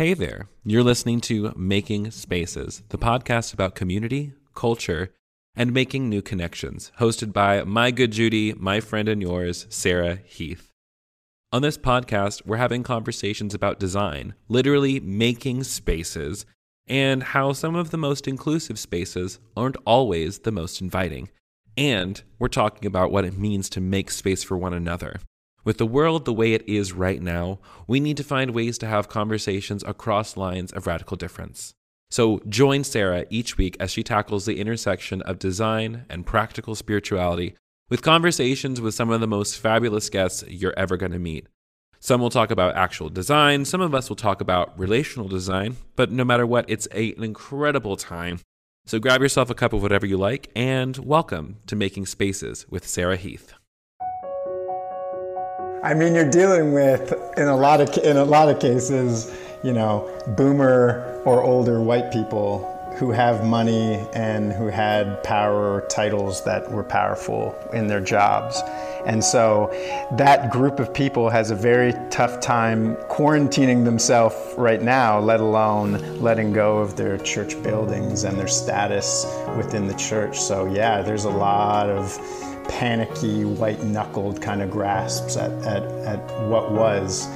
Hey there. You're listening to Making Spaces, the podcast about community, culture, and making new connections, hosted by my good Judy, my friend and yours, Sarah Heath. On this podcast, we're having conversations about design, literally making spaces, and how some of the most inclusive spaces aren't always the most inviting. And we're talking about what it means to make space for one another. With the world the way it is right now, we need to find ways to have conversations across lines of radical difference. So join Sarah each week as she tackles the intersection of design and practical spirituality with conversations with some of the most fabulous guests you're ever going to meet. Some will talk about actual design, some of us will talk about relational design, but no matter what, it's a, an incredible time. So grab yourself a cup of whatever you like and welcome to Making Spaces with Sarah Heath. I mean, you're dealing with in a lot of in a lot of cases, you know, boomer or older white people who have money and who had power titles that were powerful in their jobs. And so that group of people has a very tough time quarantining themselves right now, let alone letting go of their church buildings and their status within the church. So, yeah, there's a lot of panicky, white knuckled kind of grasps at, at, at what was.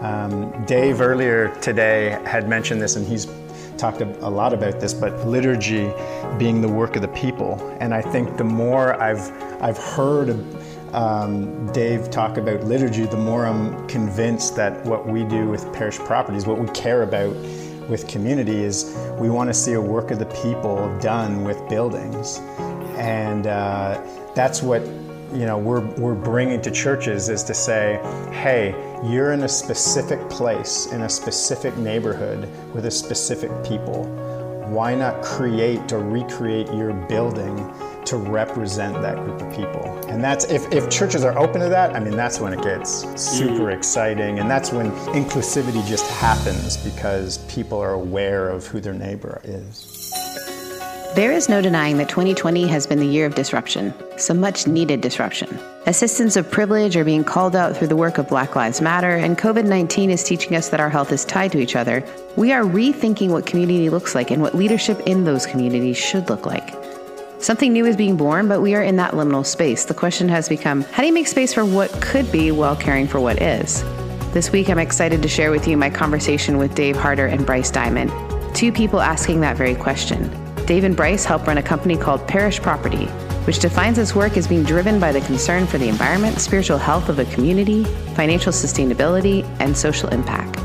Um, Dave earlier today had mentioned this, and he's talked a lot about this, but liturgy being the work of the people. And I think the more I've, I've heard um, Dave talk about liturgy, the more I'm convinced that what we do with parish properties, what we care about with community, is we want to see a work of the people done with buildings. And uh, that's what you know we're, we're bringing to churches is to say hey you're in a specific place in a specific neighborhood with a specific people. Why not create or recreate your building to represent that group of people? And that's if, if churches are open to that i mean that's when it gets super mm. exciting. And that's when inclusivity just happens because people are aware of who their neighbor is there is no denying that 2020 has been the year of disruption, some much needed disruption. As systems of privilege are being called out through the work of Black Lives Matter, and COVID 19 is teaching us that our health is tied to each other, we are rethinking what community looks like and what leadership in those communities should look like. Something new is being born, but we are in that liminal space. The question has become how do you make space for what could be while caring for what is? This week, I'm excited to share with you my conversation with Dave Harder and Bryce Diamond, two people asking that very question. Dave and Bryce help run a company called Parish Property, which defines its work as being driven by the concern for the environment, spiritual health of a community, financial sustainability, and social impact.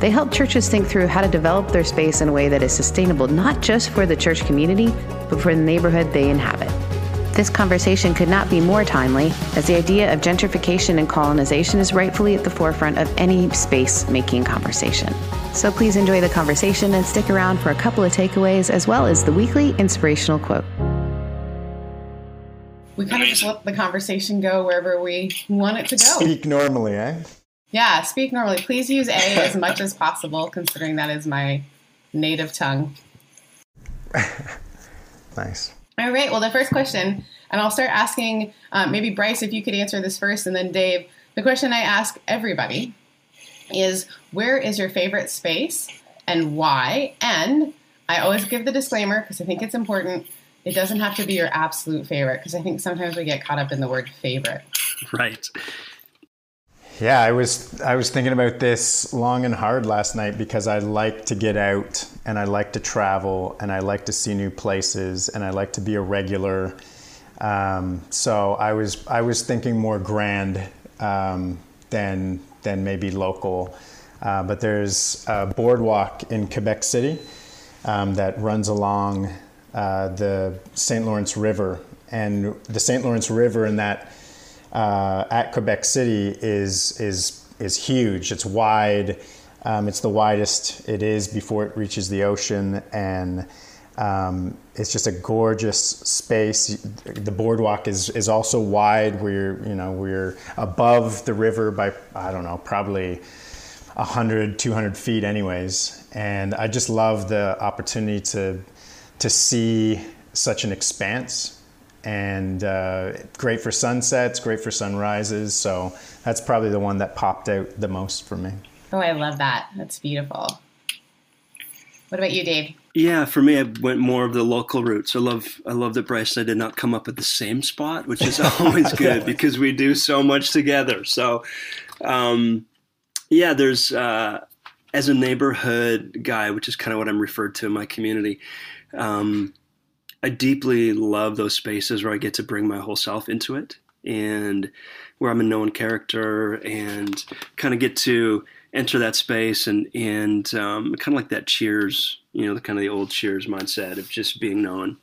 They help churches think through how to develop their space in a way that is sustainable not just for the church community, but for the neighborhood they inhabit. This conversation could not be more timely, as the idea of gentrification and colonization is rightfully at the forefront of any space making conversation. So please enjoy the conversation and stick around for a couple of takeaways as well as the weekly inspirational quote. We kind of just let the conversation go wherever we want it to go. Speak normally, eh? Yeah, speak normally. Please use A as much as possible, considering that is my native tongue. nice. All right. Well, the first question, and I'll start asking um, maybe Bryce if you could answer this first, and then Dave. The question I ask everybody is where is your favorite space and why? And I always give the disclaimer because I think it's important. It doesn't have to be your absolute favorite because I think sometimes we get caught up in the word favorite. Right. Yeah, I was I was thinking about this long and hard last night because I like to get out and I like to travel and I like to see new places and I like to be a regular. Um, so I was I was thinking more grand um, than than maybe local. Uh, but there's a boardwalk in Quebec City um, that runs along uh, the St. Lawrence River. And the St. Lawrence River in that uh, at Quebec City is, is, is huge. It's wide. Um, it's the widest it is before it reaches the ocean. And um, it's just a gorgeous space. The boardwalk is, is also wide. We're you know we're above the river by I don't know probably 100 200 feet anyways. And I just love the opportunity to to see such an expanse. And uh, great for sunsets, great for sunrises. So that's probably the one that popped out the most for me. Oh, I love that. That's beautiful. What about you, Dave? Yeah, for me, I went more of the local roots. I love, I love that Bryce and I did not come up at the same spot, which is always good because we do so much together. So, um, yeah, there's uh, as a neighborhood guy, which is kind of what I'm referred to in my community. Um, I deeply love those spaces where I get to bring my whole self into it, and where I'm a known character, and kind of get to enter that space and and um, kind of like that Cheers, you know, the kind of the old Cheers mindset of just being known.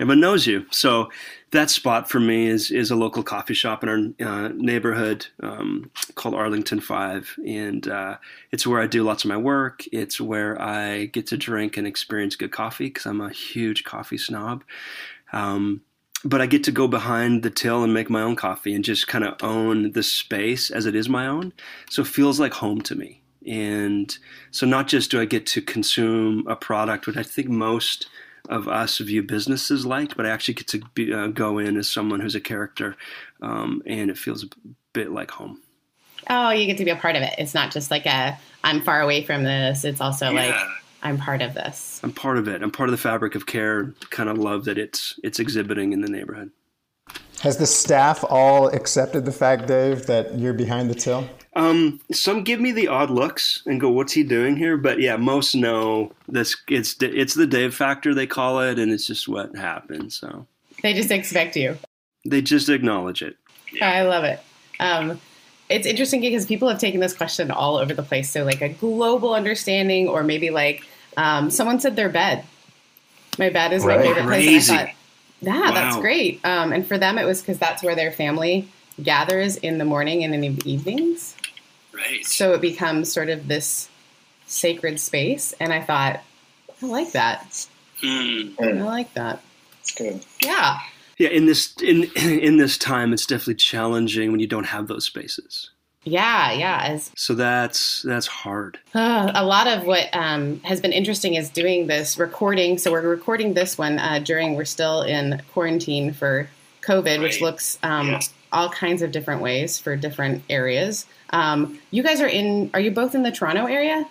Everyone knows you, so that spot for me is is a local coffee shop in our uh, neighborhood um, called Arlington Five, and uh, it's where I do lots of my work. It's where I get to drink and experience good coffee because I'm a huge coffee snob. Um, but I get to go behind the till and make my own coffee and just kind of own the space as it is my own. So it feels like home to me. And so not just do I get to consume a product, which I think most of us view businesses like, but I actually get to be, uh, go in as someone who's a character, um, and it feels a bit like home. Oh, you get to be a part of it. It's not just like a I'm far away from this. It's also yeah. like I'm part of this. I'm part of it. I'm part of the fabric of care. Kind of love that it's it's exhibiting in the neighborhood. Has the staff all accepted the fact, Dave, that you're behind the till? Um, some give me the odd looks and go, "What's he doing here?" But yeah, most know this. It's it's the Dave factor they call it, and it's just what happens. So they just expect you. They just acknowledge it. I love it. Um, it's interesting because people have taken this question all over the place. So like a global understanding, or maybe like um, someone said their bed. My bed is right. my favorite place. Crazy. And I thought, yeah, wow. that's great. Um, and for them, it was because that's where their family gathers in the morning and in the evenings. Right. So it becomes sort of this sacred space. And I thought, I like that. Mm. I like that. It's good. Yeah. Yeah. In this in in this time, it's definitely challenging when you don't have those spaces. Yeah, yeah. As, so that's that's hard. Uh, a lot of what um, has been interesting is doing this recording. So we're recording this one uh, during we're still in quarantine for COVID, right. which looks um, yeah. All kinds of different ways for different areas. Um, you guys are in. Are you both in the Toronto area?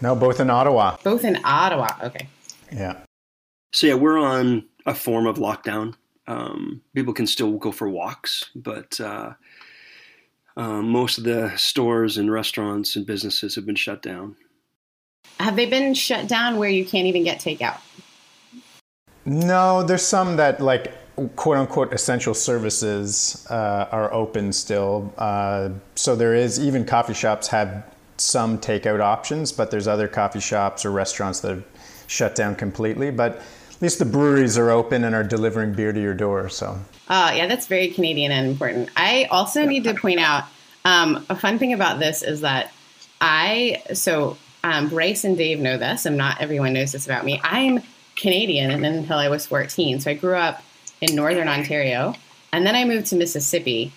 No, both in Ottawa. Both in Ottawa. Okay. Yeah. So yeah, we're on a form of lockdown. Um, people can still go for walks, but uh, um, most of the stores and restaurants and businesses have been shut down. Have they been shut down where you can't even get takeout? No, there's some that like quote unquote essential services uh, are open still. Uh, so there is even coffee shops have some takeout options, but there's other coffee shops or restaurants that have shut down completely. But at least the breweries are open and are delivering beer to your door. So uh, yeah, that's very Canadian and important. I also need to point out um, a fun thing about this is that I, so um, Bryce and Dave know this, and not everyone knows this about me. I'm Canadian until I was 14. So I grew up in Northern Ontario, and then I moved to Mississippi.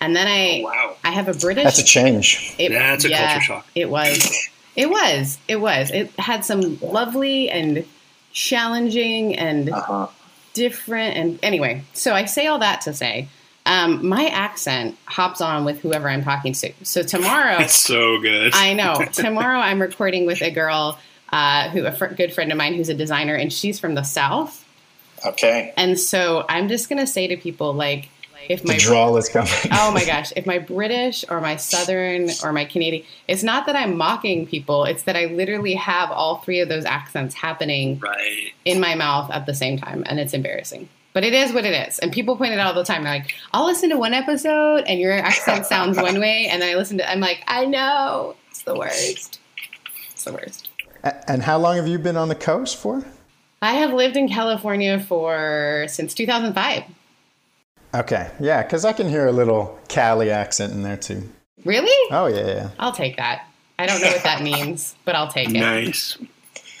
And then I, oh, wow. I have a British. That's a change. It, That's a yeah, culture shock. It was. It was. It was. It had some lovely and challenging and uh-huh different. And anyway, so I say all that to say, um, my accent hops on with whoever I'm talking to. So tomorrow, it's so good. I know. Tomorrow, I'm recording with a girl uh, who a fr- good friend of mine who's a designer, and she's from the south. Okay. And so I'm just gonna say to people like, if my the drawl is coming. oh my gosh, if my British or my Southern or my Canadian, it's not that I'm mocking people. It's that I literally have all three of those accents happening right. in my mouth at the same time, and it's embarrassing. But it is what it is, and people point it out all the time. They're like, "I'll listen to one episode, and your accent sounds one way," and then I listen to. I'm like, "I know, it's the worst. It's the worst." And how long have you been on the coast for? I have lived in California for since 2005. Okay, yeah, because I can hear a little Cali accent in there too. Really? Oh yeah, yeah. I'll take that. I don't know what that means, but I'll take it. Nice.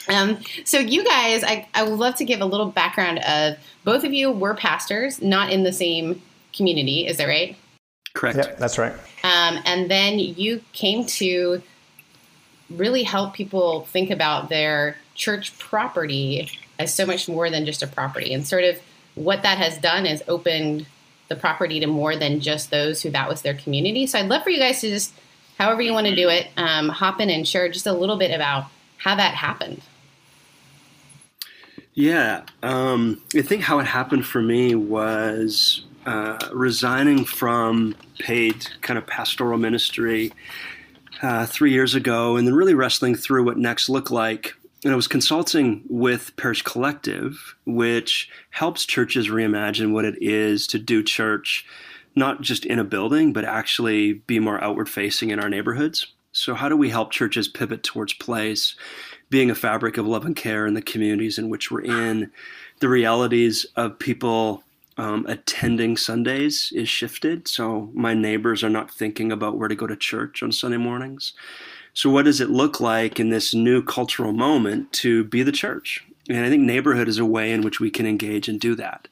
Um, so you guys, I, I would love to give a little background of both of you were pastors, not in the same community. Is that right? Correct. Yep, that's right. Um, and then you came to really help people think about their church property as so much more than just a property, and sort of what that has done is opened the property to more than just those who that was their community. So I'd love for you guys to just, however you want to do it, um, hop in and share just a little bit about how that happened. Yeah, um, I think how it happened for me was uh, resigning from paid kind of pastoral ministry uh, three years ago, and then really wrestling through what next looked like. And I was consulting with Parish Collective, which helps churches reimagine what it is to do church, not just in a building, but actually be more outward facing in our neighborhoods. So, how do we help churches pivot towards place, being a fabric of love and care in the communities in which we're in? The realities of people um, attending Sundays is shifted. So, my neighbors are not thinking about where to go to church on Sunday mornings. So, what does it look like in this new cultural moment to be the church? And I think neighborhood is a way in which we can engage and do that.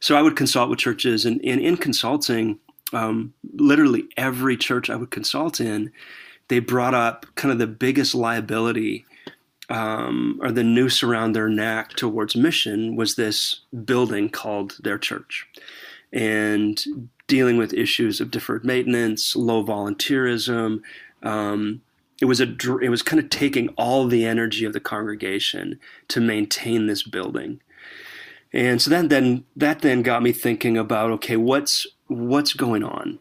So, I would consult with churches, and, and in consulting, um, literally every church I would consult in, they brought up kind of the biggest liability um, or the noose around their neck towards mission was this building called their church. And dealing with issues of deferred maintenance, low volunteerism. Um, it was a it was kind of taking all the energy of the congregation to maintain this building. And so then then that then got me thinking about okay, what's what's going on?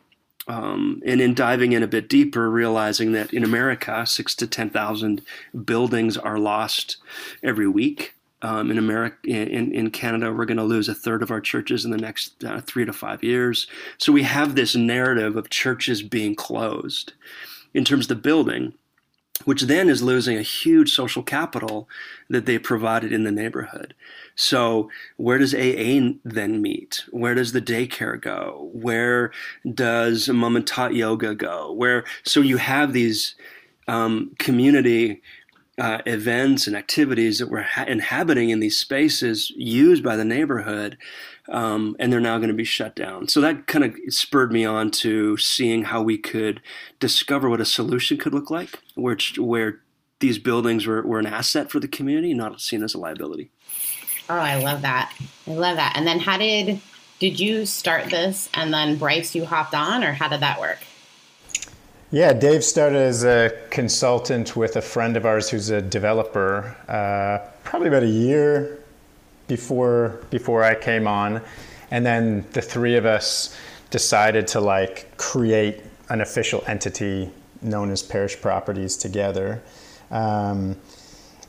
Um, and in diving in a bit deeper, realizing that in America, six to ten thousand buildings are lost every week. Um, in America, in, in Canada, we're going to lose a third of our churches in the next uh, three to five years. So we have this narrative of churches being closed in terms of the building, which then is losing a huge social capital that they provided in the neighborhood. So, where does AA then meet? Where does the daycare go? Where does mom and tot yoga go? Where so you have these um, community uh, events and activities that we're ha- inhabiting in these spaces used by the neighborhood, um, and they're now going to be shut down. So that kind of spurred me on to seeing how we could discover what a solution could look like, which where these buildings were, were an asset for the community, not seen as a liability. Oh, I love that. I love that. And then how did did you start this and then Bryce you hopped on or how did that work? Yeah, Dave started as a consultant with a friend of ours who's a developer, uh, probably about a year before before I came on, and then the three of us decided to like create an official entity known as Parish Properties together. Um,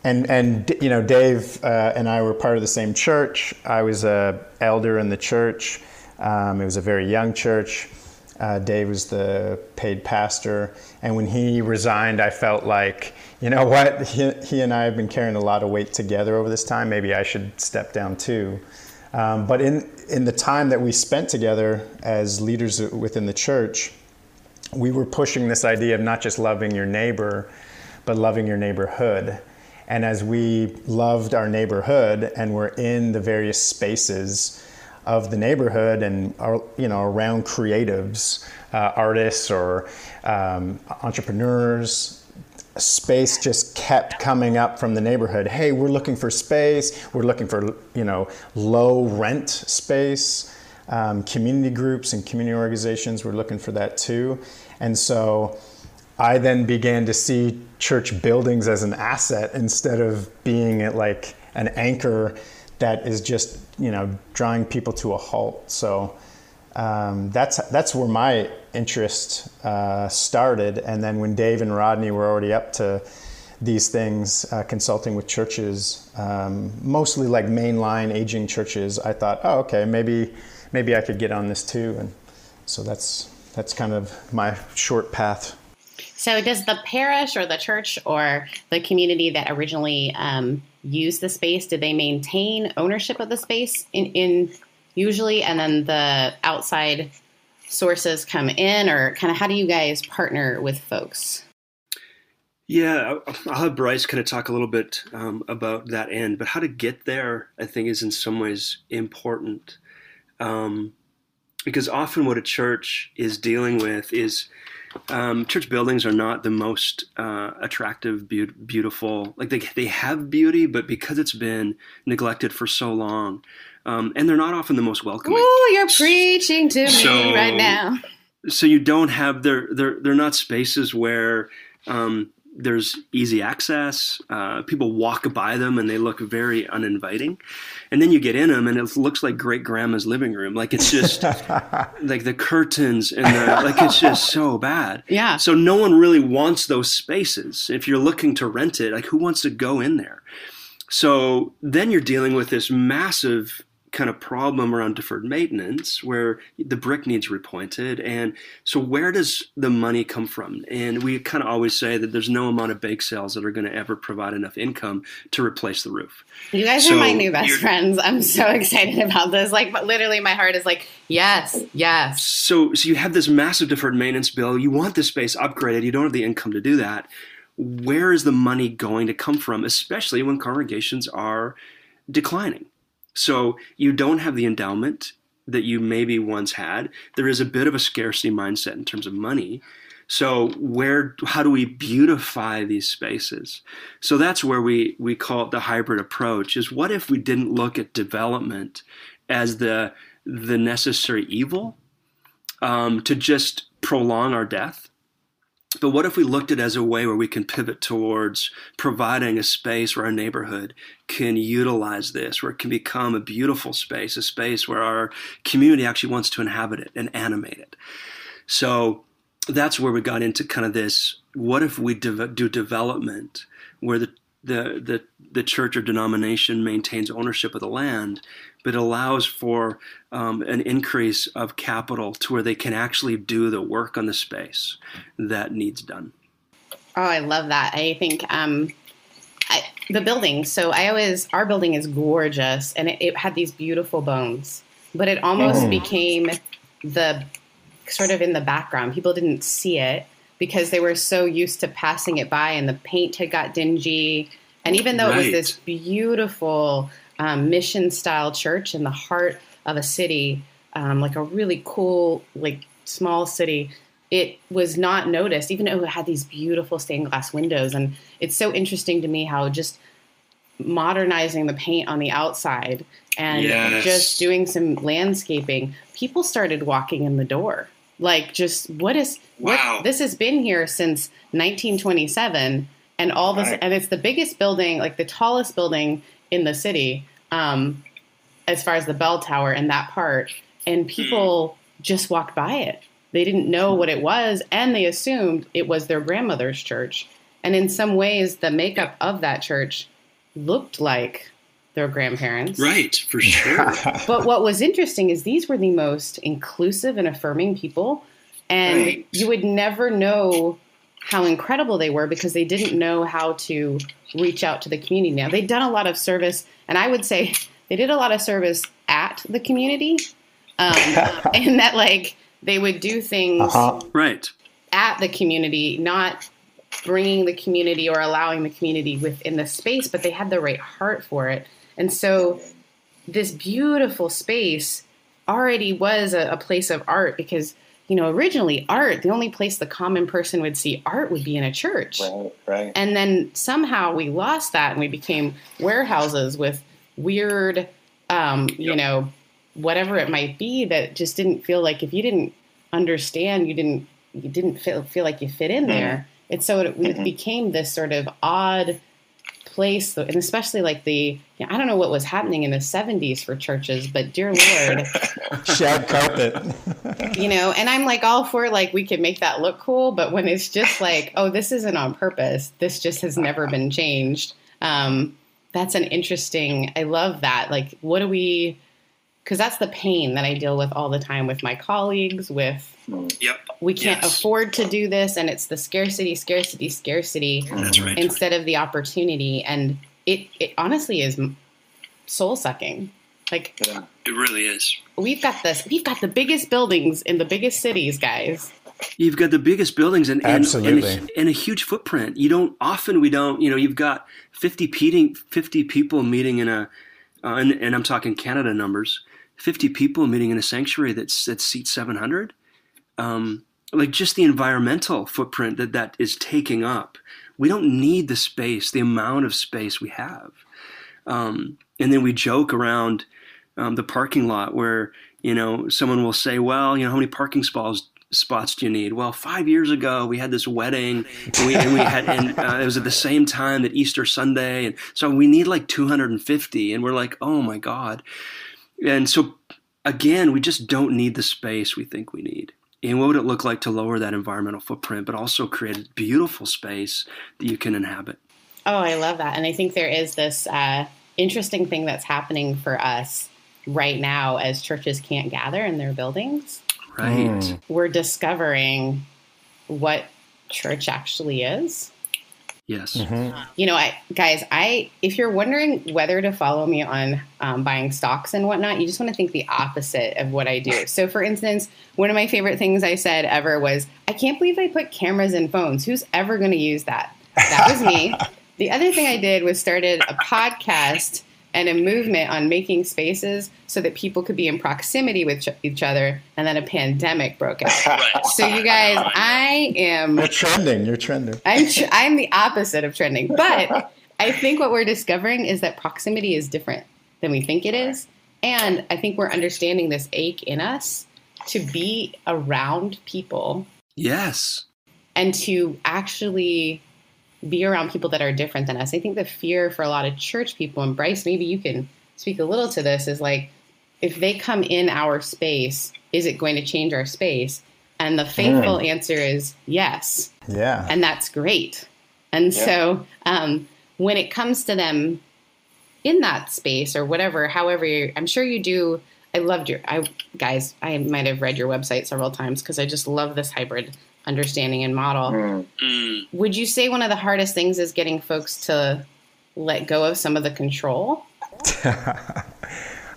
and and you know Dave uh, and I were part of the same church. I was a elder in the church. Um, it was a very young church. Uh, Dave was the paid pastor, and when he resigned, I felt like you know what he, he and I have been carrying a lot of weight together over this time. Maybe I should step down too. Um, but in in the time that we spent together as leaders within the church, we were pushing this idea of not just loving your neighbor, but loving your neighborhood. And as we loved our neighborhood and were in the various spaces of the neighborhood and you know around creatives, uh, artists or um, entrepreneurs, space just kept coming up from the neighborhood. Hey, we're looking for space. We're looking for you know low rent space. Um, community groups and community organizations were looking for that too, and so I then began to see church buildings as an asset instead of being like an anchor that is just you know drawing people to a halt. So um, that's that's where my interest uh, started. And then when Dave and Rodney were already up to these things, uh, consulting with churches, um, mostly like mainline aging churches, I thought, oh, okay, maybe maybe I could get on this too. And so that's that's kind of my short path. So, does the parish or the church or the community that originally um, used the space, did they maintain ownership of the space in, in usually, and then the outside sources come in, or kind of how do you guys partner with folks? Yeah, I'll have Bryce kind of talk a little bit um, about that end, but how to get there, I think, is in some ways important. Um, because often what a church is dealing with is um, church buildings are not the most uh, attractive, be- beautiful. Like they they have beauty, but because it's been neglected for so long, um, and they're not often the most welcoming. Oh, you're preaching to so, me right now. So you don't have they're they're they're not spaces where um, there's easy access. Uh, people walk by them and they look very uninviting. And then you get in them and it looks like great grandma's living room. Like it's just like the curtains and the, like it's just so bad. Yeah. So no one really wants those spaces. If you're looking to rent it, like who wants to go in there? So then you're dealing with this massive kind of problem around deferred maintenance where the brick needs repointed. And so where does the money come from? And we kind of always say that there's no amount of bake sales that are going to ever provide enough income to replace the roof. You guys so are my new best friends. I'm so excited about this. Like literally my heart is like yes yes. So so you have this massive deferred maintenance bill. You want this space upgraded. You don't have the income to do that. Where is the money going to come from especially when congregations are declining so you don't have the endowment that you maybe once had. There is a bit of a scarcity mindset in terms of money. So where how do we beautify these spaces? So that's where we we call it the hybrid approach is what if we didn't look at development as the the necessary evil um, to just prolong our death but what if we looked at it as a way where we can pivot towards providing a space where our neighborhood can utilize this, where it can become a beautiful space, a space where our community actually wants to inhabit it and animate it? So that's where we got into kind of this what if we de- do development where the the, the the church or denomination maintains ownership of the land, but allows for um, an increase of capital to where they can actually do the work on the space that needs done. Oh, I love that. I think um, I, the building. So I always our building is gorgeous, and it, it had these beautiful bones, but it almost mm. became the sort of in the background. People didn't see it because they were so used to passing it by, and the paint had got dingy. And even though right. it was this beautiful um, mission style church in the heart of a city, um, like a really cool, like small city, it was not noticed, even though it had these beautiful stained glass windows. And it's so interesting to me how just modernizing the paint on the outside and yes. just doing some landscaping, people started walking in the door. Like, just what is wow. what? This has been here since 1927, and all this, right. and it's the biggest building, like the tallest building in the city, um, as far as the bell tower and that part. And people mm. just walked by it. They didn't know what it was, and they assumed it was their grandmother's church. And in some ways, the makeup of that church looked like their grandparents. Right, for sure. but what was interesting is these were the most inclusive and affirming people. And right. you would never know how incredible they were because they didn't know how to reach out to the community. Now, they'd done a lot of service, and I would say they did a lot of service at the community. Um, and that, like, they would do things uh-huh. right at the community, not bringing the community or allowing the community within the space, but they had the right heart for it. And so this beautiful space already was a, a, place of art because, you know, originally art, the only place the common person would see art would be in a church. Right, right. And then somehow we lost that and we became warehouses with weird, um, yep. you know, whatever it might be that just didn't feel like if you didn't understand, you didn't you didn't feel feel like you fit in mm-hmm. there. And so it, mm-hmm. became this sort of odd place, and especially like the, you know, I don't know what was happening in the 70s for churches, but dear Lord. Shag carpet. you know, and I'm like all for like, we can make that look cool, but when it's just like, oh, this isn't on purpose, this just has never been changed. Um, that's an interesting, I love that. Like, what do we, because that's the pain that I deal with all the time with my colleagues, with Yep. We can't yes. afford to do this, and it's the scarcity, scarcity, scarcity. That's right. Instead of the opportunity, and it, it honestly is soul sucking. Like yeah, it really is. We've got this. We've got the biggest buildings in the biggest cities, guys. You've got the biggest buildings and and, and, a, and, a, huge footprint. You don't often we don't you know you've got 50 meeting 50 people meeting in a uh, and, and, I'm talking Canada numbers 50 people meeting in a sanctuary that's that seats 700 um, like just the environmental footprint that that is taking up. We don't need the space, the amount of space we have. Um, and then we joke around um, the parking lot where you know someone will say, "Well, you know, how many parking stalls spots do you need? Well, five years ago we had this wedding, and we, and we had, and uh, it was at the same time that Easter Sunday, and so we need like 250, and we're like, oh my god, and so again, we just don't need the space we think we need. And what would it look like to lower that environmental footprint, but also create a beautiful space that you can inhabit? Oh, I love that, and I think there is this uh, interesting thing that's happening for us right now as churches can't gather in their buildings. Right. Mm. We're discovering what church actually is. Yes. Mm-hmm. You know, I, guys, I if you're wondering whether to follow me on um, buying stocks and whatnot, you just want to think the opposite of what I do. So, for instance, one of my favorite things I said ever was, "I can't believe I put cameras in phones. Who's ever going to use that?" That was me. the other thing I did was started a podcast and a movement on making spaces so that people could be in proximity with ch- each other and then a pandemic broke out. Right. so you guys i am you're trending you're trending. I'm tr- i'm the opposite of trending but i think what we're discovering is that proximity is different than we think it is and i think we're understanding this ache in us to be around people yes. and to actually be around people that are different than us. I think the fear for a lot of church people, and Bryce, maybe you can speak a little to this, is like if they come in our space, is it going to change our space? And the faithful mm. answer is yes. Yeah. And that's great. And yeah. so um, when it comes to them in that space or whatever, however, I'm sure you do. I loved your, I guys, I might have read your website several times because I just love this hybrid understanding and model. Mm. Would you say one of the hardest things is getting folks to let go of some of the control?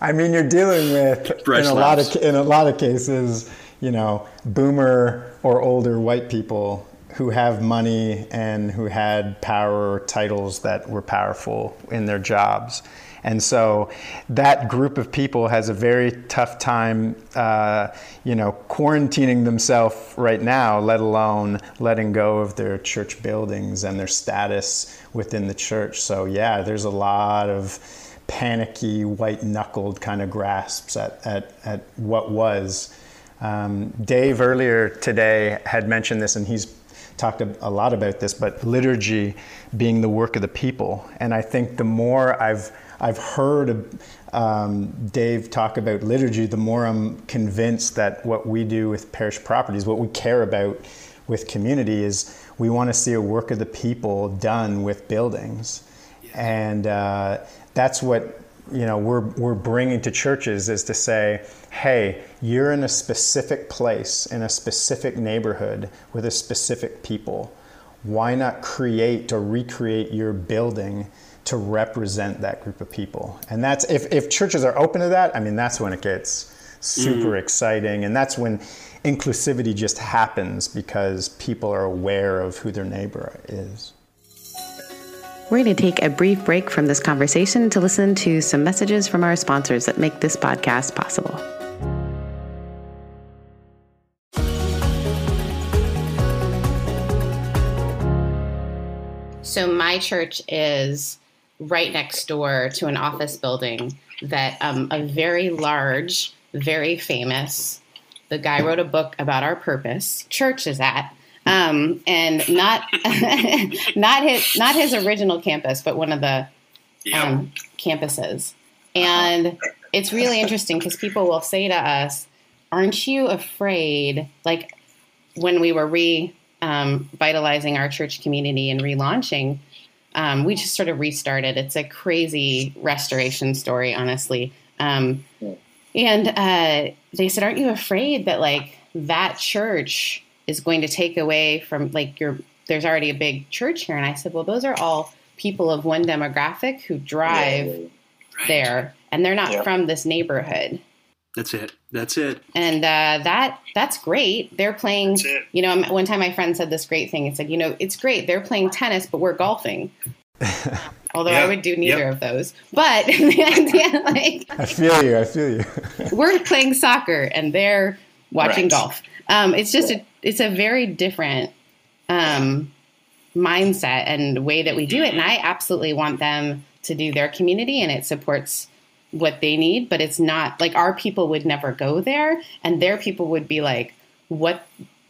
I mean, you're dealing with in a lot of in a lot of cases, you know, boomer or older white people who have money and who had power titles that were powerful in their jobs. And so that group of people has a very tough time, uh, you know, quarantining themselves right now, let alone letting go of their church buildings and their status within the church. So, yeah, there's a lot of panicky, white knuckled kind of grasps at, at, at what was. Um, Dave earlier today had mentioned this, and he's talked a, a lot about this, but liturgy being the work of the people. And I think the more I've I've heard um, Dave talk about liturgy, the more I'm convinced that what we do with parish properties, what we care about with community, is we want to see a work of the people done with buildings, and uh, that's what you know we're we're bringing to churches is to say, hey, you're in a specific place in a specific neighborhood with a specific people. Why not create or recreate your building? To represent that group of people. And that's if, if churches are open to that, I mean, that's when it gets super mm. exciting. And that's when inclusivity just happens because people are aware of who their neighbor is. We're going to take a brief break from this conversation to listen to some messages from our sponsors that make this podcast possible. So, my church is right next door to an office building that um, a very large, very famous, the guy wrote a book about our purpose, church is at. Um, and not not his not his original campus, but one of the um, campuses. And it's really interesting because people will say to us, "Aren't you afraid?" Like when we were revitalizing um, our church community and relaunching, um, we just sort of restarted. It's a crazy restoration story, honestly. Um, and uh, they said, "Aren't you afraid that like that church is going to take away from like your? There's already a big church here." And I said, "Well, those are all people of one demographic who drive right. there, and they're not yeah. from this neighborhood." That's it. That's it. And uh, that that's great. They're playing. You know, one time my friend said this great thing. It said, you know, it's great. They're playing tennis, but we're golfing. Although I would do neither yep. of those. But the idea, like, I feel you. I feel you. we're playing soccer and they're watching right. golf. Um, it's just a it's a very different um, mindset and way that we do it. And I absolutely want them to do their community, and it supports what they need, but it's not like our people would never go there, and their people would be like, what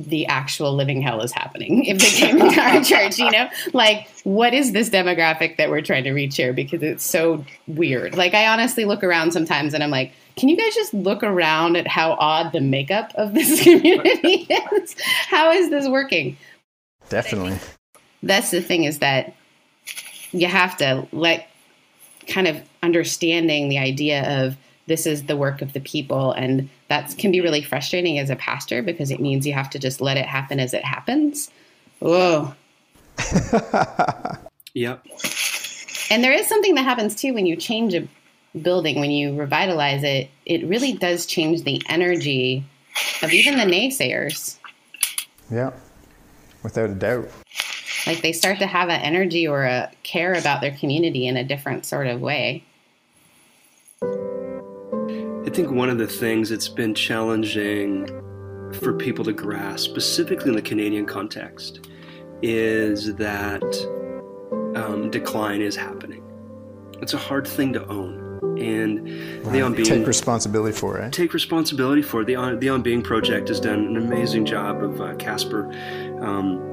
the actual living hell is happening if they came into our church, you know? Like, what is this demographic that we're trying to reach here? Because it's so weird. Like, I honestly look around sometimes and I'm like, can you guys just look around at how odd the makeup of this community is? How is this working? Definitely. That's the thing is that you have to let kind of understanding the idea of this is the work of the people and that can be really frustrating as a pastor because it means you have to just let it happen as it happens. Whoa. yep. And there is something that happens too when you change a building, when you revitalize it, it really does change the energy of even the naysayers. Yeah, without a doubt. Like they start to have an energy or a care about their community in a different sort of way. I think one of the things that's been challenging for people to grasp, specifically in the Canadian context, is that um, decline is happening. It's a hard thing to own, and right. the On Being take responsibility for it. Take responsibility for it. The On, the On Being project has done an amazing job of uh, Casper um,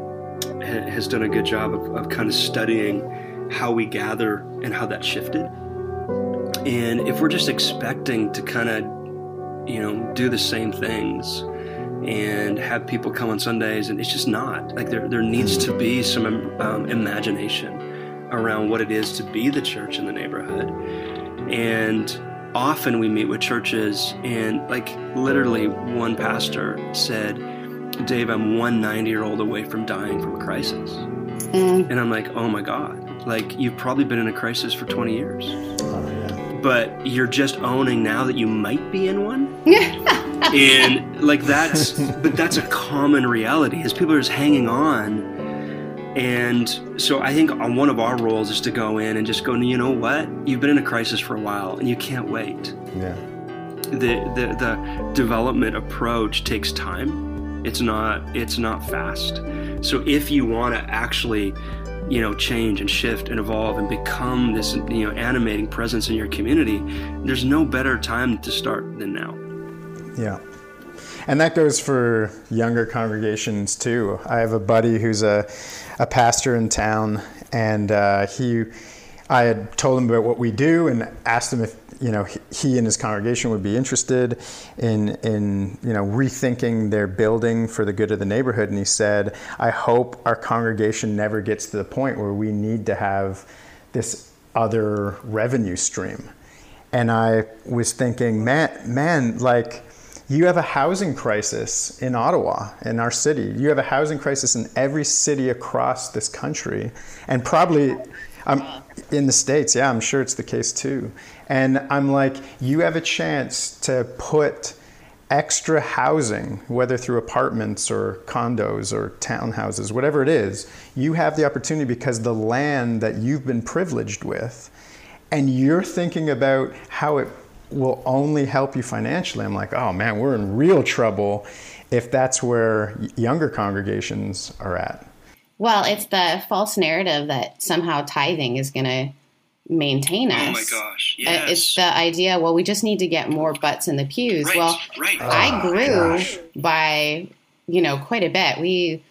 has done a good job of, of kind of studying how we gather and how that shifted. And if we're just expecting to kind of, you know, do the same things and have people come on Sundays, and it's just not like there, there needs to be some um, imagination around what it is to be the church in the neighborhood. And often we meet with churches, and like literally one pastor said, Dave, I'm one 90 year old away from dying from a crisis. Mm. And I'm like, oh my God, like you've probably been in a crisis for 20 years. Oh, but you're just owning now that you might be in one. Yeah. And like that's but that's a common reality is people are just hanging on and so i think on one of our roles is to go in and just go you know what you've been in a crisis for a while and you can't wait yeah the the, the development approach takes time it's not it's not fast. So if you want to actually you know change and shift and evolve and become this you know animating presence in your community there's no better time to start than now. Yeah. And that goes for younger congregations too. I have a buddy who's a, a pastor in town and uh, he i had told him about what we do and asked him if you know he and his congregation would be interested in in you know rethinking their building for the good of the neighborhood. And he said i hope our congregation never gets to the point where we need to have this other revenue stream. And i was thinking man man like you have a housing crisis in Ottawa, in our city. You have a housing crisis in every city across this country, and probably um, in the States, yeah, I'm sure it's the case too. And I'm like, you have a chance to put extra housing, whether through apartments or condos or townhouses, whatever it is, you have the opportunity because the land that you've been privileged with, and you're thinking about how it will only help you financially. I'm like, oh man, we're in real trouble if that's where younger congregations are at. Well, it's the false narrative that somehow tithing is going to maintain us. Oh my gosh! Yes. Uh, it's the idea. Well, we just need to get more butts in the pews. Right, well, right. I oh, grew by you know quite a bit. We,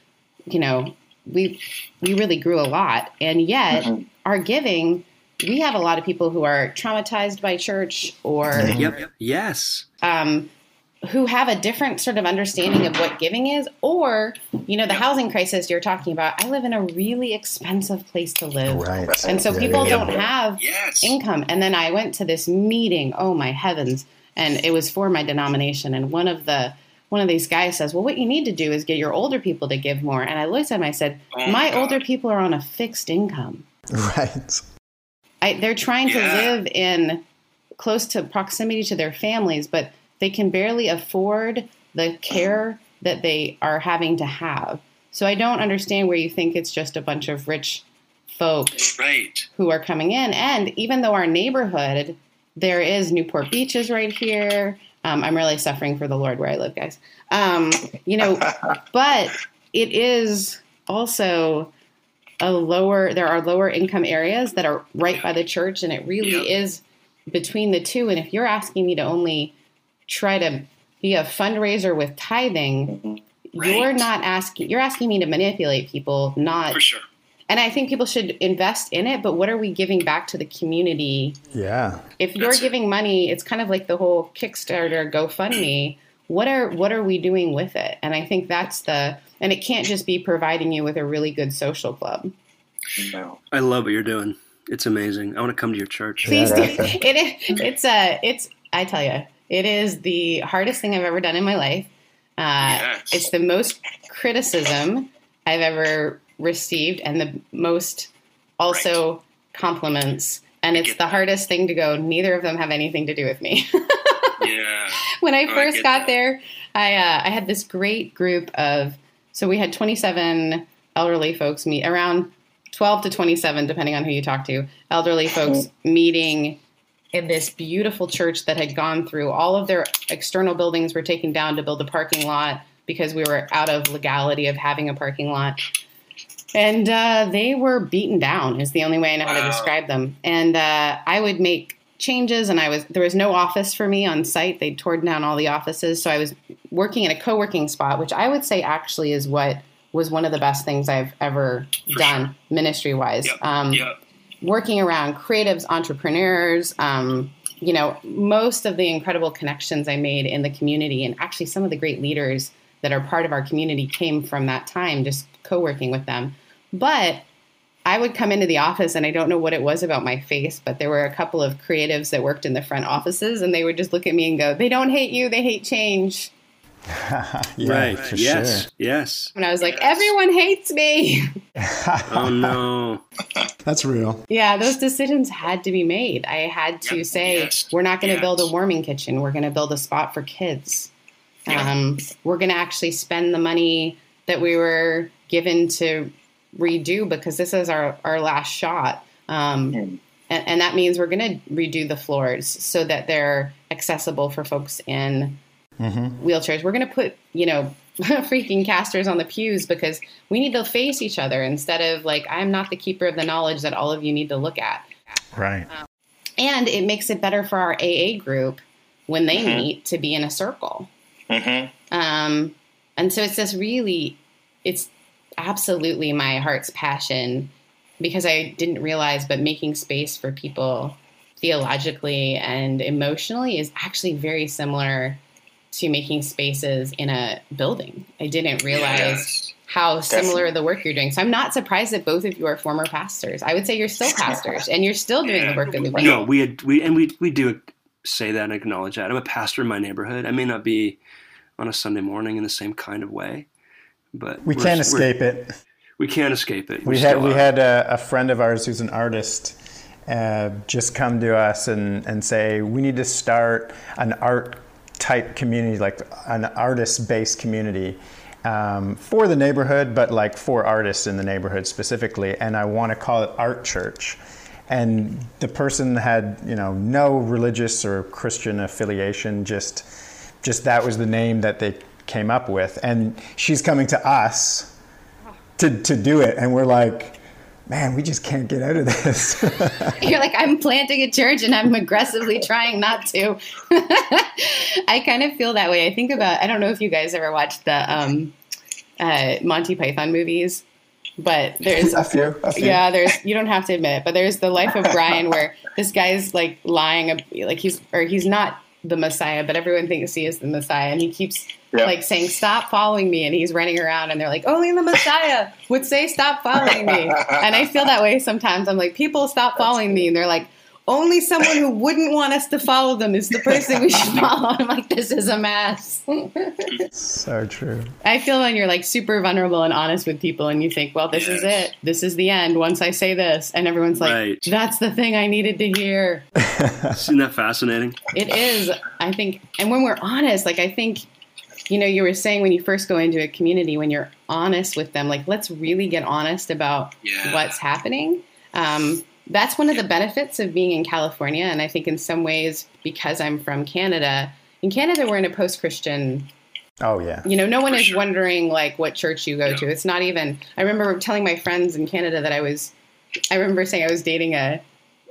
you know, we we really grew a lot, and yet mm-hmm. our giving. We have a lot of people who are traumatized by church, or yep, yep. yes, um, who have a different sort of understanding of what giving is or you know the housing crisis you're talking about i live in a really expensive place to live. Right. And so yeah, people yeah. don't have yes. income. And then i went to this meeting oh my heavens and it was for my denomination. And one of the one of these guys says well what you need to do is get your older people to give more. And i looked at him i said oh my, my older people are on a fixed income. Right. I, they're trying yeah. to live in close to proximity to their families but they can barely afford the care that they are having to have. So I don't understand where you think it's just a bunch of rich folks right. who are coming in. And even though our neighborhood, there is Newport Beaches right here. Um, I'm really suffering for the Lord where I live, guys. Um, you know, but it is also a lower. There are lower income areas that are right by the church, and it really is between the two. And if you're asking me to only try to be a fundraiser with tithing, mm-hmm. you're not asking you're asking me to manipulate people not For sure. and i think people should invest in it but what are we giving back to the community Yeah. if you're That's it. giving money it's kind of like the whole kickstarter gofundme what are what are we doing with it and i think that's the and it can't just be providing you with a really good social club No. I love what you're doing. It's amazing. I want to come to your church. please do Yeah. it is it's a it's i tell you it is the hardest thing i've ever done in my life uh, Yes. it's the most criticism i've ever received and the most also compliments and it's the that. hardest thing to go neither of them have anything to do with me Yeah. when I Oh, I first get got that. there, I uh, I had this great group of so we had 27 elderly folks meet around 12 to 27 depending on who you talk to elderly folks meeting in this beautiful church that had gone through all of their external buildings were taken down to build a parking lot because we were out of legality of having a parking lot. And uh, they were beaten down is the only way i know how to describe them. And uh, i would make changes and i was there was no office for me on site. They'd torn down all the offices. So i was working in a co-working spot which i would say actually is what was one of the best things i've ever For done ministry wise Yep. um, Yep. Working around creatives, entrepreneurs, um, you know, most of the incredible connections I made in the community, and actually some of the great leaders that are part of our community came from that time, just co working with them. But I would come into the office, and I don't know what it was about my face, but there were a couple of creatives that worked in the front offices, and they would just look at me and go, They don't hate you, they hate change. Yeah, right. For yes. sure. Yes. And I was like, Yes. Everyone hates me. Oh no. That's real. Yeah, those decisions had to be made. I had to Yep, say, yes, we're not going to yes. build a warming kitchen. We're going to build a spot for kids. Yeah. Um, we're going to actually spend the money that we were given to redo because this is our, our last shot. Um, Mm. and, and that means we're going to redo the floors so that they're accessible for folks in wheelchairs. We're going to put, you know, freaking casters on the pews because we need to face each other instead of like, I'm not the keeper of the knowledge that all of you need to look at. Right. And it makes it better for our AA group when they Mhm. meet to be in a circle. Mm-hmm. Um, and so it's just really, it's absolutely my heart's passion because I didn't realize, but making space for people theologically and emotionally is actually very similar to making spaces in a building. I didn't realize Yes. how similar Definitely. the work you're doing. So I'm not surprised that both of you are former pastors. I would say you're still pastors and you're still doing the work of the No, we had we and we we do say that and acknowledge that. I'm a pastor in my neighborhood. I may not be on a Sunday morning in the same kind of way, but We can't escape it. We can't escape it. We still had we are. had a, a friend of ours who's an artist uh, just come to us and, and say we need to start an art type community, like an artist based community um, for the neighborhood, but like for artists in the neighborhood specifically. And I want to call it Art Church. And the person had you know no religious or Christian affiliation, just just that was the name that they came up with. And she's coming to us to, to do it and we're like man we just can't get out of this You're like, I'm planting a church and I'm aggressively trying not to. I kind of feel that way. I think about, I don't know if you guys ever watched the um, uh, Monty Python movies, but there's a few, a few. Yeah, there's. You don't have to admit it, but there's the life of Brian, where this guy's like lying, like he's or he's not the Messiah, but everyone thinks he is the Messiah, and he keeps Yeah. like saying, "Stop following me," and he's running around, and they're like, "Only the Messiah would say stop following me," and I feel that way sometimes. I'm like, people stop following me, and they're like. Only someone who wouldn't want us to follow them is the person we should follow. I'm like, this is a mess. so true I feel when you're like super vulnerable and honest with people and you think, well, this is it. This is the end once I say this. And everyone's like, Right. that's the thing I needed to hear. Isn't that fascinating? It is, I think. And when we're honest, like, I think, you know, you were saying when you first go into a community, when you're honest with them, like, let's really get honest about Yeah. what's happening. Um, that's one of the benefits of being in California. And I think in some ways, because I'm from Canada, in Canada, we're in a post Christian oh yeah you know no one For is sure. wondering like what church you go to it's not even i remember telling my friends in canada that i was i remember saying i was dating a,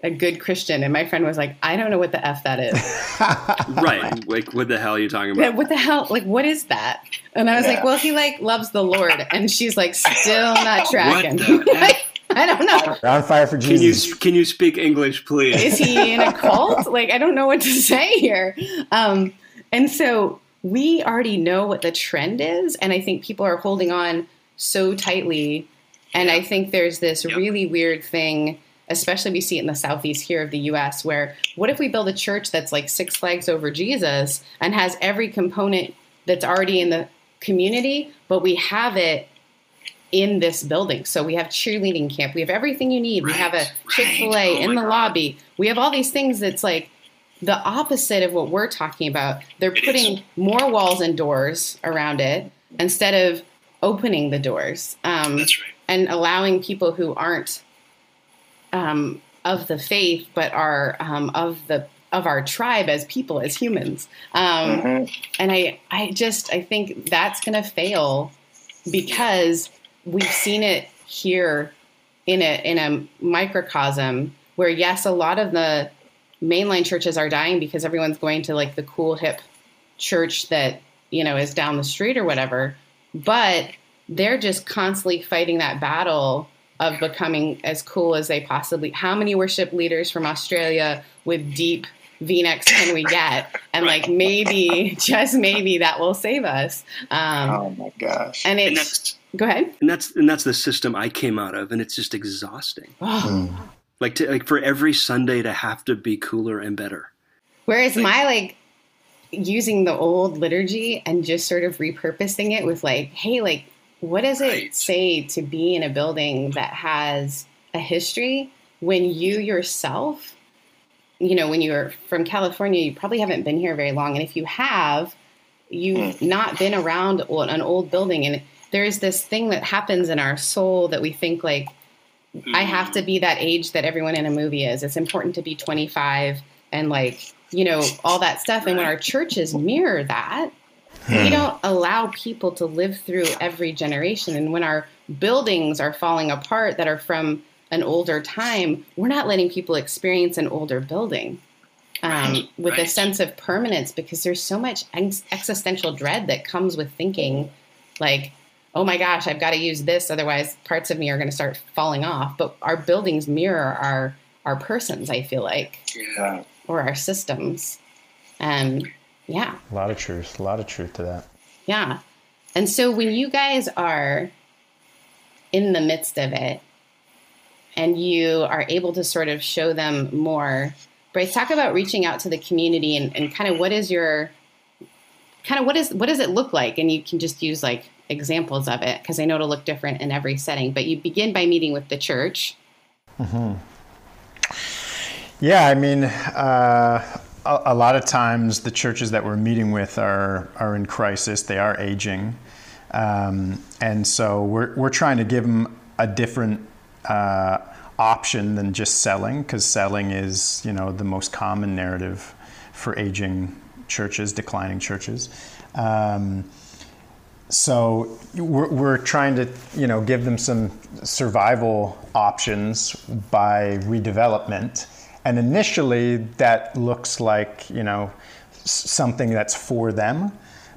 a good Christian. And my friend was like, I don't know what the F that is. right. Like, what the hell are you talking Yeah, about? what the hell? Like, what is that? And I was like, well, he like loves the Lord. And she's like, still not tracking. the heck? I don't know. We're on fire for Can you Jesus. can you speak English, please? Is he in a cult? Like, I don't know what to say here. Um, and so we already know what the trend is. And I think people are holding on so tightly. And I think there's this really weird thing, especially we see it in the southeast here of the US, where what if we build a church that's like six flags over Jesus and has every component that's already in the community, but we have it in this building. So we have cheerleading camp, we have everything you need. we have a Chick fil A right. Oh in the God. lobby. We have all these things that's like the opposite of what we're talking about. They're It putting is. more walls and doors around it instead of opening the doors um, right. and allowing people who aren't um, of the faith but are um, of the of our tribe as people as humans um, Mhm. and I, I just i think that's going to fail because we've seen it here in a in a microcosm where yes a lot of the mainline churches are dying because everyone's going to like the cool hip church that you know is down the street or whatever but they're just constantly fighting that battle of becoming as cool as they possibly how many worship leaders from australia with deep v-necks can we get and like maybe just maybe that will save us um, Oh my gosh. and And it's that's go ahead and that's and that's the system I came out of, and it's just exhausting. Oh. Like to, like for every Sunday to have to be cooler and better. Whereas my like using the old liturgy and just sort of repurposing it with like, hey, like, what does it say to be in a building that has a history when you yourself, you know, when you're from California, you probably haven't been here very long. And if you have, you've hmm. not been around an old building. And there's this thing that happens in our soul that we think like, I hmm. have to be that age that everyone in a movie is. It's important to be 25 and like, you know, all that stuff. And when our churches mirror that, we don't allow people to live through every generation. And when our buildings are falling apart that are from an older time, we're not letting people experience an older building um, Right, with a sense of permanence because there's so much ex- existential dread that comes with thinking like, oh my gosh, I've got to use this, otherwise parts of me are going to start falling off. But our buildings mirror our our persons, I feel like, yeah. or our systems. And yeah, A lot of truth. A lot of truth to that. yeah. And so when you guys are in the midst of it and you are able to sort of show them more, Bryce, talk about reaching out to the community and, and kind of what is your kind of what is what does it look like? And you can just use like examples of it because I know it'll look different in every setting. But you begin by meeting with the church. Mm-hmm. Yeah, I mean, uh, a, a lot of times the churches that we're meeting with are are in crisis. They are aging, um, and so we're we're trying to give them a different uh, option than just selling, because selling is you know the most common narrative for aging churches, declining churches. Um, so we're, we're trying to you know give them some survival options by redevelopment and initially that looks like you know something that's for them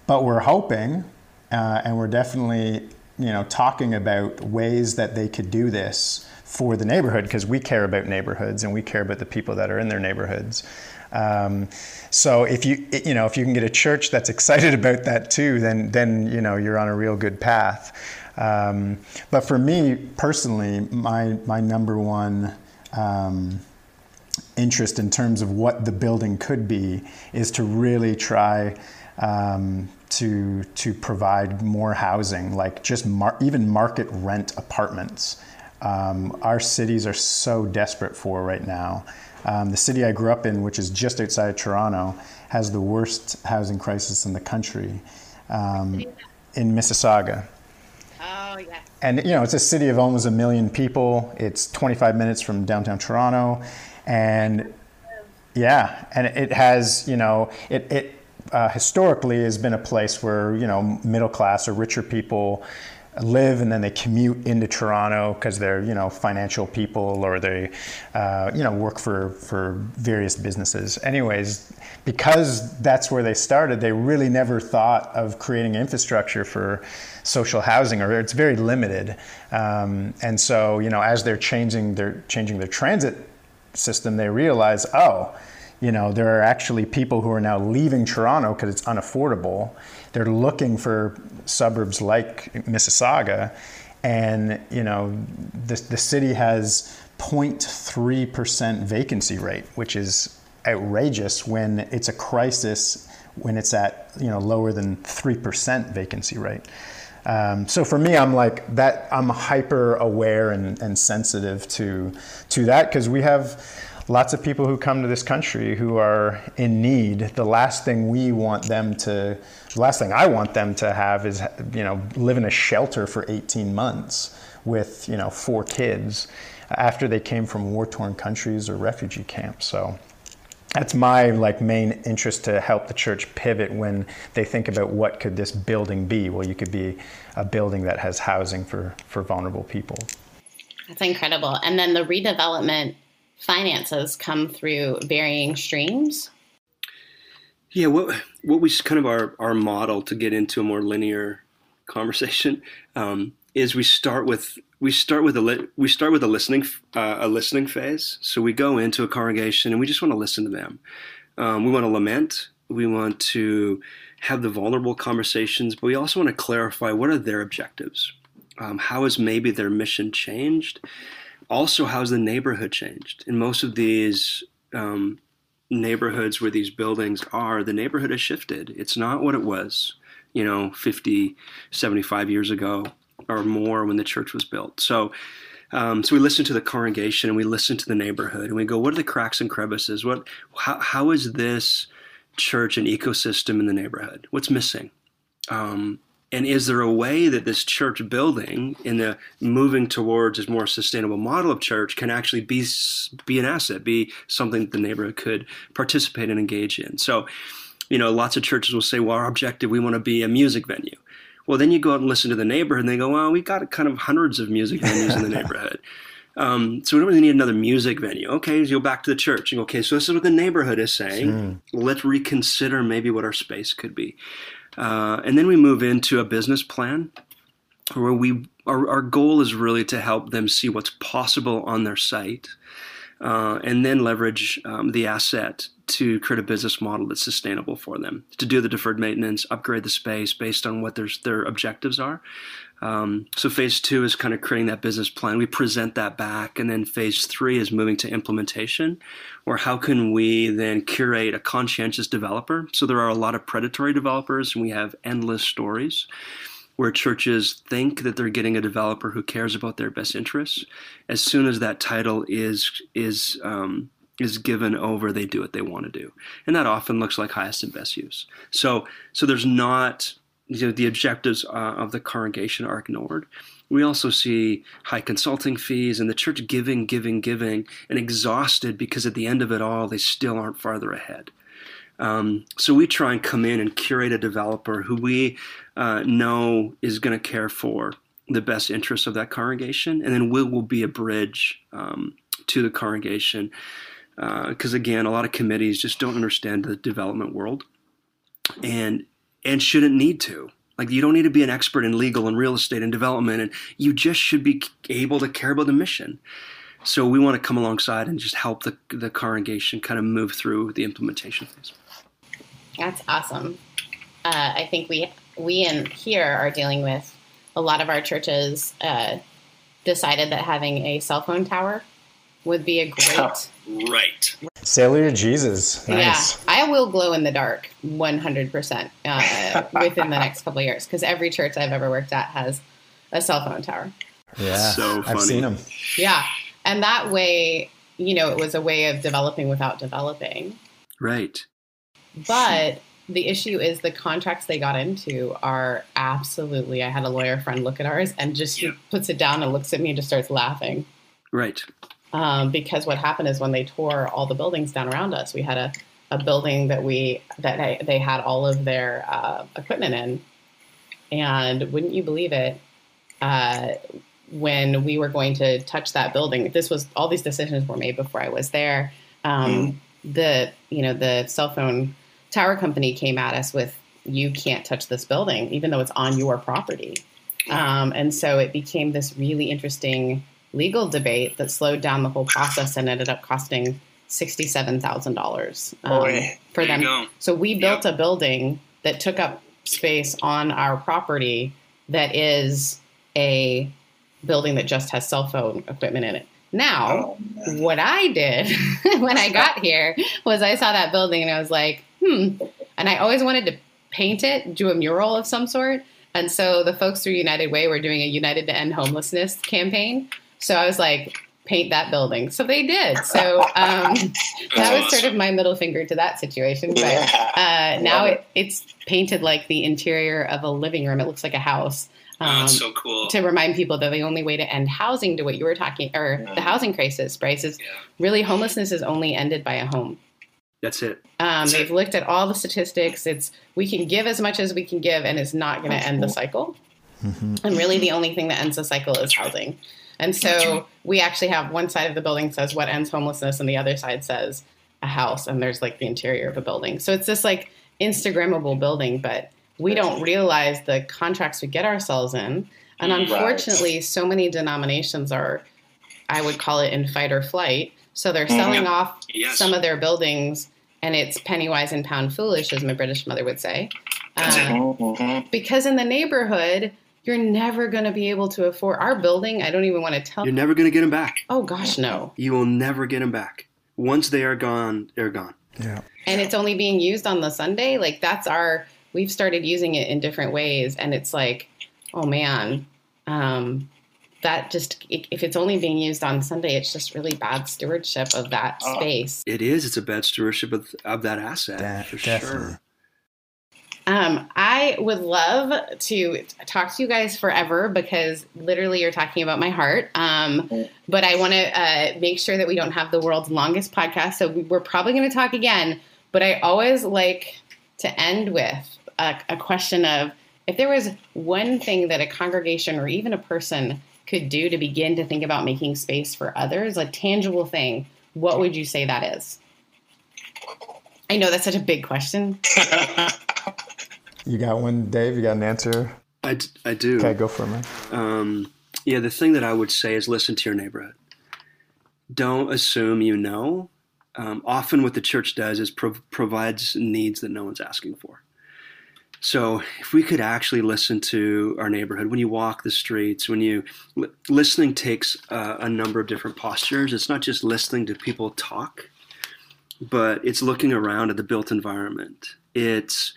but we're hoping uh, and we're definitely you know talking about ways that they could do this for the neighborhood because we care about neighborhoods and we care about the people that are in their neighborhoods um, so if you you know if you can get a church that's excited about that too, then then you know you're on a real good path. Um, but for me personally, my my number one um, interest in terms of what the building could be is to really try um, to to provide more housing, like just mar- even market rent apartments. Um, our cities are so desperate for right now. Um, the city I grew up in, which is just outside Toronto, has the worst housing crisis in the country. Um, in Mississauga, Oh yeah. and you know it's a city of almost a million people. It's 25 minutes from downtown Toronto, and yeah, and it has you know it it uh, historically has been a place where you know middle class or richer people live and then they commute into Toronto because they're you know financial people or they uh, you know work for for various businesses. Anyways, because that's where they started, they really never thought of creating infrastructure for social housing, or it's very limited. Um, and so you know as they're changing their changing their transit system, they realize oh you know, there are actually people who are now leaving Toronto because it's unaffordable. They're looking for suburbs like Mississauga, and you know, the the city has 0.3 percent vacancy rate, which is outrageous when it's a crisis when it's at you know lower than three percent vacancy rate. Um, so for me, I'm like that. I'm hyper aware and, and sensitive to to that because we have lots of people who come to this country who are in need. The last thing we want them to, the last thing I want them to have is, you know, live in a shelter for 18 months with, you know, four kids after they came from war-torn countries or refugee camps. So that's my like main interest to help the church pivot when they think about what could this building be. Well, you could be a building that has housing for for vulnerable people. That's incredible. And then the redevelopment finances come through varying streams. Yeah, what what was kind of our our model to get into a more linear conversation um, is we start with we start with a li- we start with a listening uh, a listening phase. So we go into a congregation and we just want to listen to them. Um, we want to lament. We want to have the vulnerable conversations, but we also want to clarify what are their objectives. Um, how has maybe their mission changed? Also, how's the neighborhood changed? In most of these um, neighborhoods where these buildings are, the neighborhood has shifted. It's not what it was, you know, 50, 75 years ago or more when the church was built. So, um, so we listen to the congregation and we listen to the neighborhood and we go, what are the cracks and crevices? What, how, how is this church an ecosystem in the neighborhood? What's missing? Um, and is there a way that this church building, in the moving towards a more sustainable model of church, can actually be be an asset, be something that the neighborhood could participate and engage in? So, you know, lots of churches will say, "Well, our objective, we want to be a music venue." Well, then you go out and listen to the neighborhood, and they go, "Well, we got kind of hundreds of music venues in the neighborhood." Um, so we don't really need another music venue. Okay, so you go back to the church and go, okay, so this is what the neighborhood is saying. Mm. Let's reconsider maybe what our space could be. Uh, and then we move into a business plan where we our, our goal is really to help them see what's possible on their site uh, and then leverage um, the asset to create a business model that's sustainable for them to do the deferred maintenance upgrade the space based on what their, their objectives are um, so phase two is kind of creating that business plan. We present that back, and then phase three is moving to implementation, or how can we then curate a conscientious developer? So there are a lot of predatory developers, and we have endless stories where churches think that they're getting a developer who cares about their best interests. As soon as that title is is um, is given over, they do what they want to do, and that often looks like highest and best use. So so there's not you know, the objectives uh, of the congregation are ignored. We also see high consulting fees and the church giving, giving, giving, and exhausted because at the end of it all, they still aren't farther ahead. Um, so we try and come in and curate a developer who we uh, know is going to care for the best interests of that congregation, and then we will be a bridge um, to the congregation. Because uh, again, a lot of committees just don't understand the development world, and and shouldn't need to. Like you don't need to be an expert in legal and real estate and development, and you just should be able to care about the mission. So we want to come alongside and just help the the congregation kind of move through the implementation phase. That's awesome. Uh, I think we we in here are dealing with a lot of our churches uh, decided that having a cell phone tower would be a great right. Sailor to jesus. Nice. yeah i will glow in the dark 100% uh, within the next couple of years because every church i've ever worked at has a cell phone tower. Yeah so i've seen them. Yeah and that way you know it was a way of developing without developing. Right. But the issue is the contracts they got into are absolutely i had a lawyer friend look at ours and just yeah. puts it down and looks at me and just starts laughing. Right um, because what happened is when they tore all the buildings down around us, we had a, a building that we that they had all of their uh, equipment in, and wouldn't you believe it? uh, when we were going to touch that building. This was all these decisions were made before I was there. Um, The you know the cell phone tower company came at us with you can't touch this building even though it's on your property, um, and so it became this really interesting legal debate that slowed down the whole process and ended up costing sixty-seven thousand dollars um, Boy, for them. you. So we built a building that took up space on our property that is a building that just has cell phone equipment in it. Now, Oh, what I did when I got here was I saw that building and I was like, hmm. And I always wanted to paint it, do a mural of some sort. And so the folks through United Way were doing a United to End Homelessness campaign. So I was like, paint that building. So they did. So um, that was sort of my middle finger to that situation. But uh, now it, it's painted like the interior of a living room. It looks like a house. Oh, Um, it's so cool. to remind people that the only way to end housing to what you were talking or the housing crisis, Bryce, is Yeah. really homelessness is only ended by a home. That's it. Um, That's it. they've looked at all the statistics. It's we can give as much as we can give, and it's not going to end the cycle. And really, the only thing that ends the cycle is housing. And so we actually have one side of the building says what ends homelessness, and the other side says a house, and there's like the interior of a building. So it's this like Instagrammable building, but we don't realize the contracts we get ourselves in. And Right. unfortunately, so many denominations are, I would call it in fight or flight. So they're selling off Yes. some of their buildings, and it's penny wise and pound foolish, as my British mother would say. Uh, Mhm. because in the neighborhood, you're never going to be able to afford our building. I don't even want to tell. You're never going to get them back. Oh gosh, no. You will never get them back. Once they are gone, they're gone. Yeah. And it's only being used on the Sunday. Like that's our. We've started using it in different ways, and it's like, oh man, um, that just if it's only being used on Sunday, it's just really bad stewardship of that Oh. space. It is. It's a bad stewardship of, of that asset. Da- for definitely. sure. Um, I would love to talk to you guys forever because literally you're talking about my heart. Um, but I want to uh, make sure that we don't have the world's longest podcast. So we- we're probably going to talk again. But I always like to end with a, a question of if there was one thing that a congregation or even a person could do to begin to think about making space for others, a tangible thing, what would you say that is? I know that's such a big question. You got one, Dave? You got an answer? I, d- I do. Okay, go for it, man. Um, yeah, the thing that I would say is listen to your neighborhood. Don't assume you know. Um, often, what the church does is prov- provides needs that no one's asking for. So, if we could actually listen to our neighborhood, when you walk the streets, when you listening takes uh, a number of different postures. It's not just listening to people talk, but it's looking around at the built environment. It's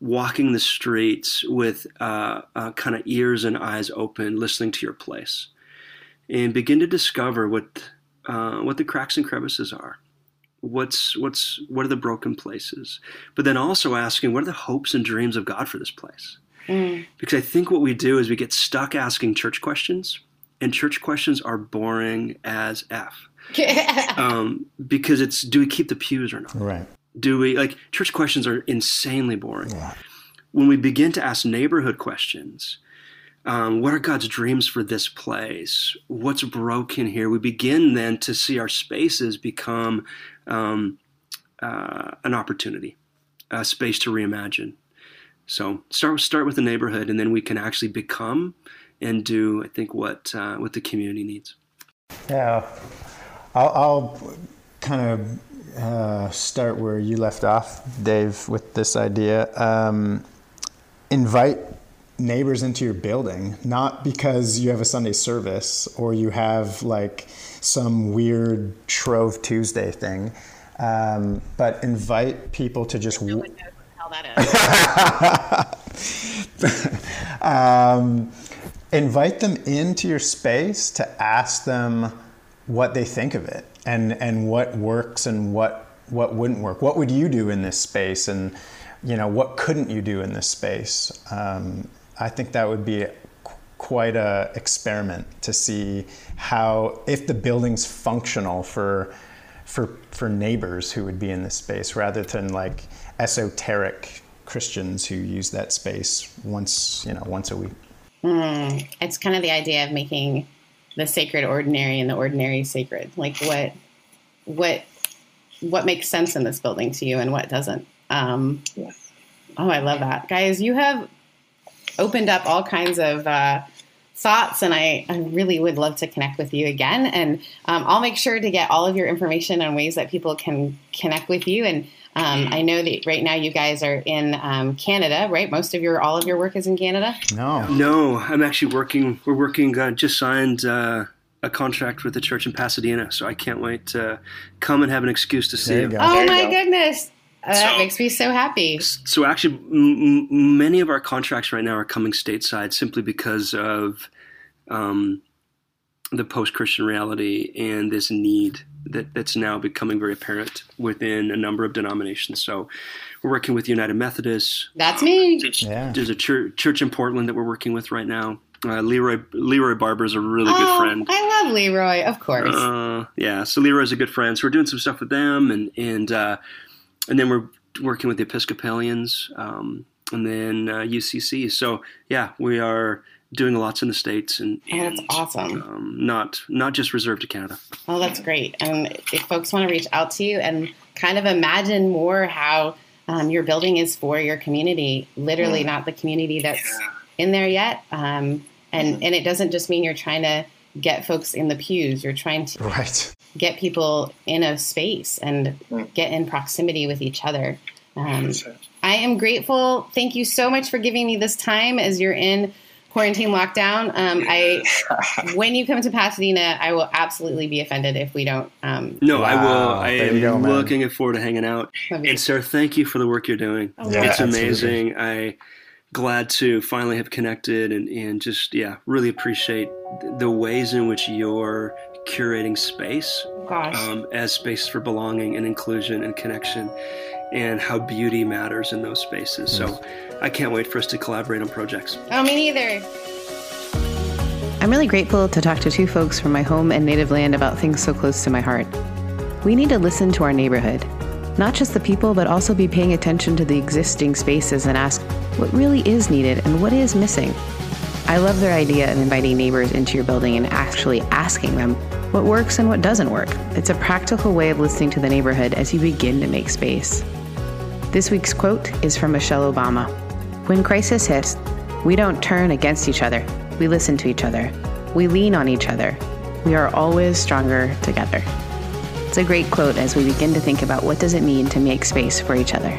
walking the streets with uh, uh, kind of ears and eyes open, listening to your place, and begin to discover what uh, what the cracks and crevices are. What's what's what are the broken places? But then also asking what are the hopes and dreams of God for this place? Mm. Because I think what we do is we get stuck asking church questions, and church questions are boring as f. Um, because it's do we keep the pews or not? Right. Do we like church questions are insanely boring. When we begin to ask neighborhood questions um, what are god's dreams for this place? What's broken here? We begin then to see our spaces become um, uh, an opportunity a space to reimagine. So start start with the neighborhood and then we can actually become and do i think what uh, what the community needs. Yeah, I'll, I'll kind of uh, start where you left off, Dave, with this idea. Um, invite neighbors into your building, not because you have a Sunday service or you have like some weird Shrove Tuesday thing, um, but invite people to just. No one knows what the hell that is. um, invite them into your space to ask them what they think of it and and what works and what what wouldn't work what would you do in this space and you know what couldn't you do in this space um, i think that would be qu- quite a experiment to see how if the building's functional for for for neighbors who would be in this space rather than like esoteric Christians who use that space once you know once a week. Hmm. It's kind of the idea of making the sacred ordinary and the ordinary sacred. Like what, what, what makes sense in this building to you and what doesn't. Um, Yeah. Oh, I love that, guys. You have opened up all kinds of uh, thoughts, and I, I really would love to connect with you again. And um, I'll make sure to get all of your information on ways that people can connect with you. And um, I know that right now you guys are in um, Canada, right? Most of your, all of your work is in Canada. No. No, I'm actually working. We're working. Uh, just signed uh, a contract with the church in Pasadena, so I can't wait to come and have an excuse to see There you you. go. Oh my go. goodness. Uh, that So- makes me so happy. So actually, m- m- many of our contracts right now are coming stateside simply because of um, the post-Christian reality and this need that, that's now becoming very apparent within a number of denominations. So we're working with United Methodists. That's me. Yeah. There's a church, church in Portland that we're working with right now. Uh, Leroy Leroy Barber is a really good Oh, friend. I love Leroy, of course. Uh, yeah, so Leroy's a good friend. So we're doing some stuff with them, and and uh, and then we're working with the Episcopalians, um, and then uh, UCC. So yeah, we are doing lots in the states, and, Oh, that's and, awesome. Um, not not just reserved to Canada. Oh, that's great. And if folks want to reach out to you and kind of imagine more how um, your building is for your community, literally not the community that's Yeah. in there yet. Um, and, and it doesn't just mean you're trying to get folks in the pews, you're trying to Right. get people in a space and Mm. get in proximity with each other. Um, I am grateful. Thank you so much for giving me this time as you're in quarantine lockdown. Um, I, when you come to Pasadena, I will absolutely be offended if we don't. Um, No, I will. I There am go, looking forward to hanging out. And Sarah, thank you for the work you're doing. Oh, Yeah, it's absolutely. amazing. I glad to finally have connected and, and just yeah really appreciate the ways in which you're curating space gosh. um, as space for belonging and inclusion and connection and how beauty matters in those spaces so i can't wait for us to collaborate on projects oh, me neither. I'm really grateful to talk to two folks from my home and native land about things so close to my heart. We need to listen to our neighborhood, not just the people, but also be paying attention to the existing spaces and ask what really is needed and what is missing. I love their idea of inviting neighbors into your building and actually asking them what works and what doesn't work. It's a practical way of listening to the neighborhood as you begin to make space. This week's quote is from Michelle Obama When crisis hits, we don't turn against each other, we listen to each other, we lean on each other. We are always stronger together. It's a great quote as we begin to think about what does it mean to make space for each other.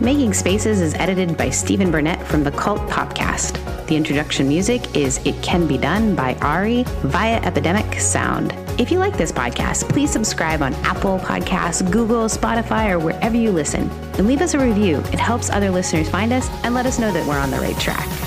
Making Spaces is edited by Stephen Burnett from the Cult Popcast. The introduction music is It Can Be Done by Ari via Epidemic Sound. If you like this podcast, please subscribe on Apple Podcasts, Google, Spotify, or wherever you listen, and leave us a review. It helps other listeners find us and let us know that we're on the right track.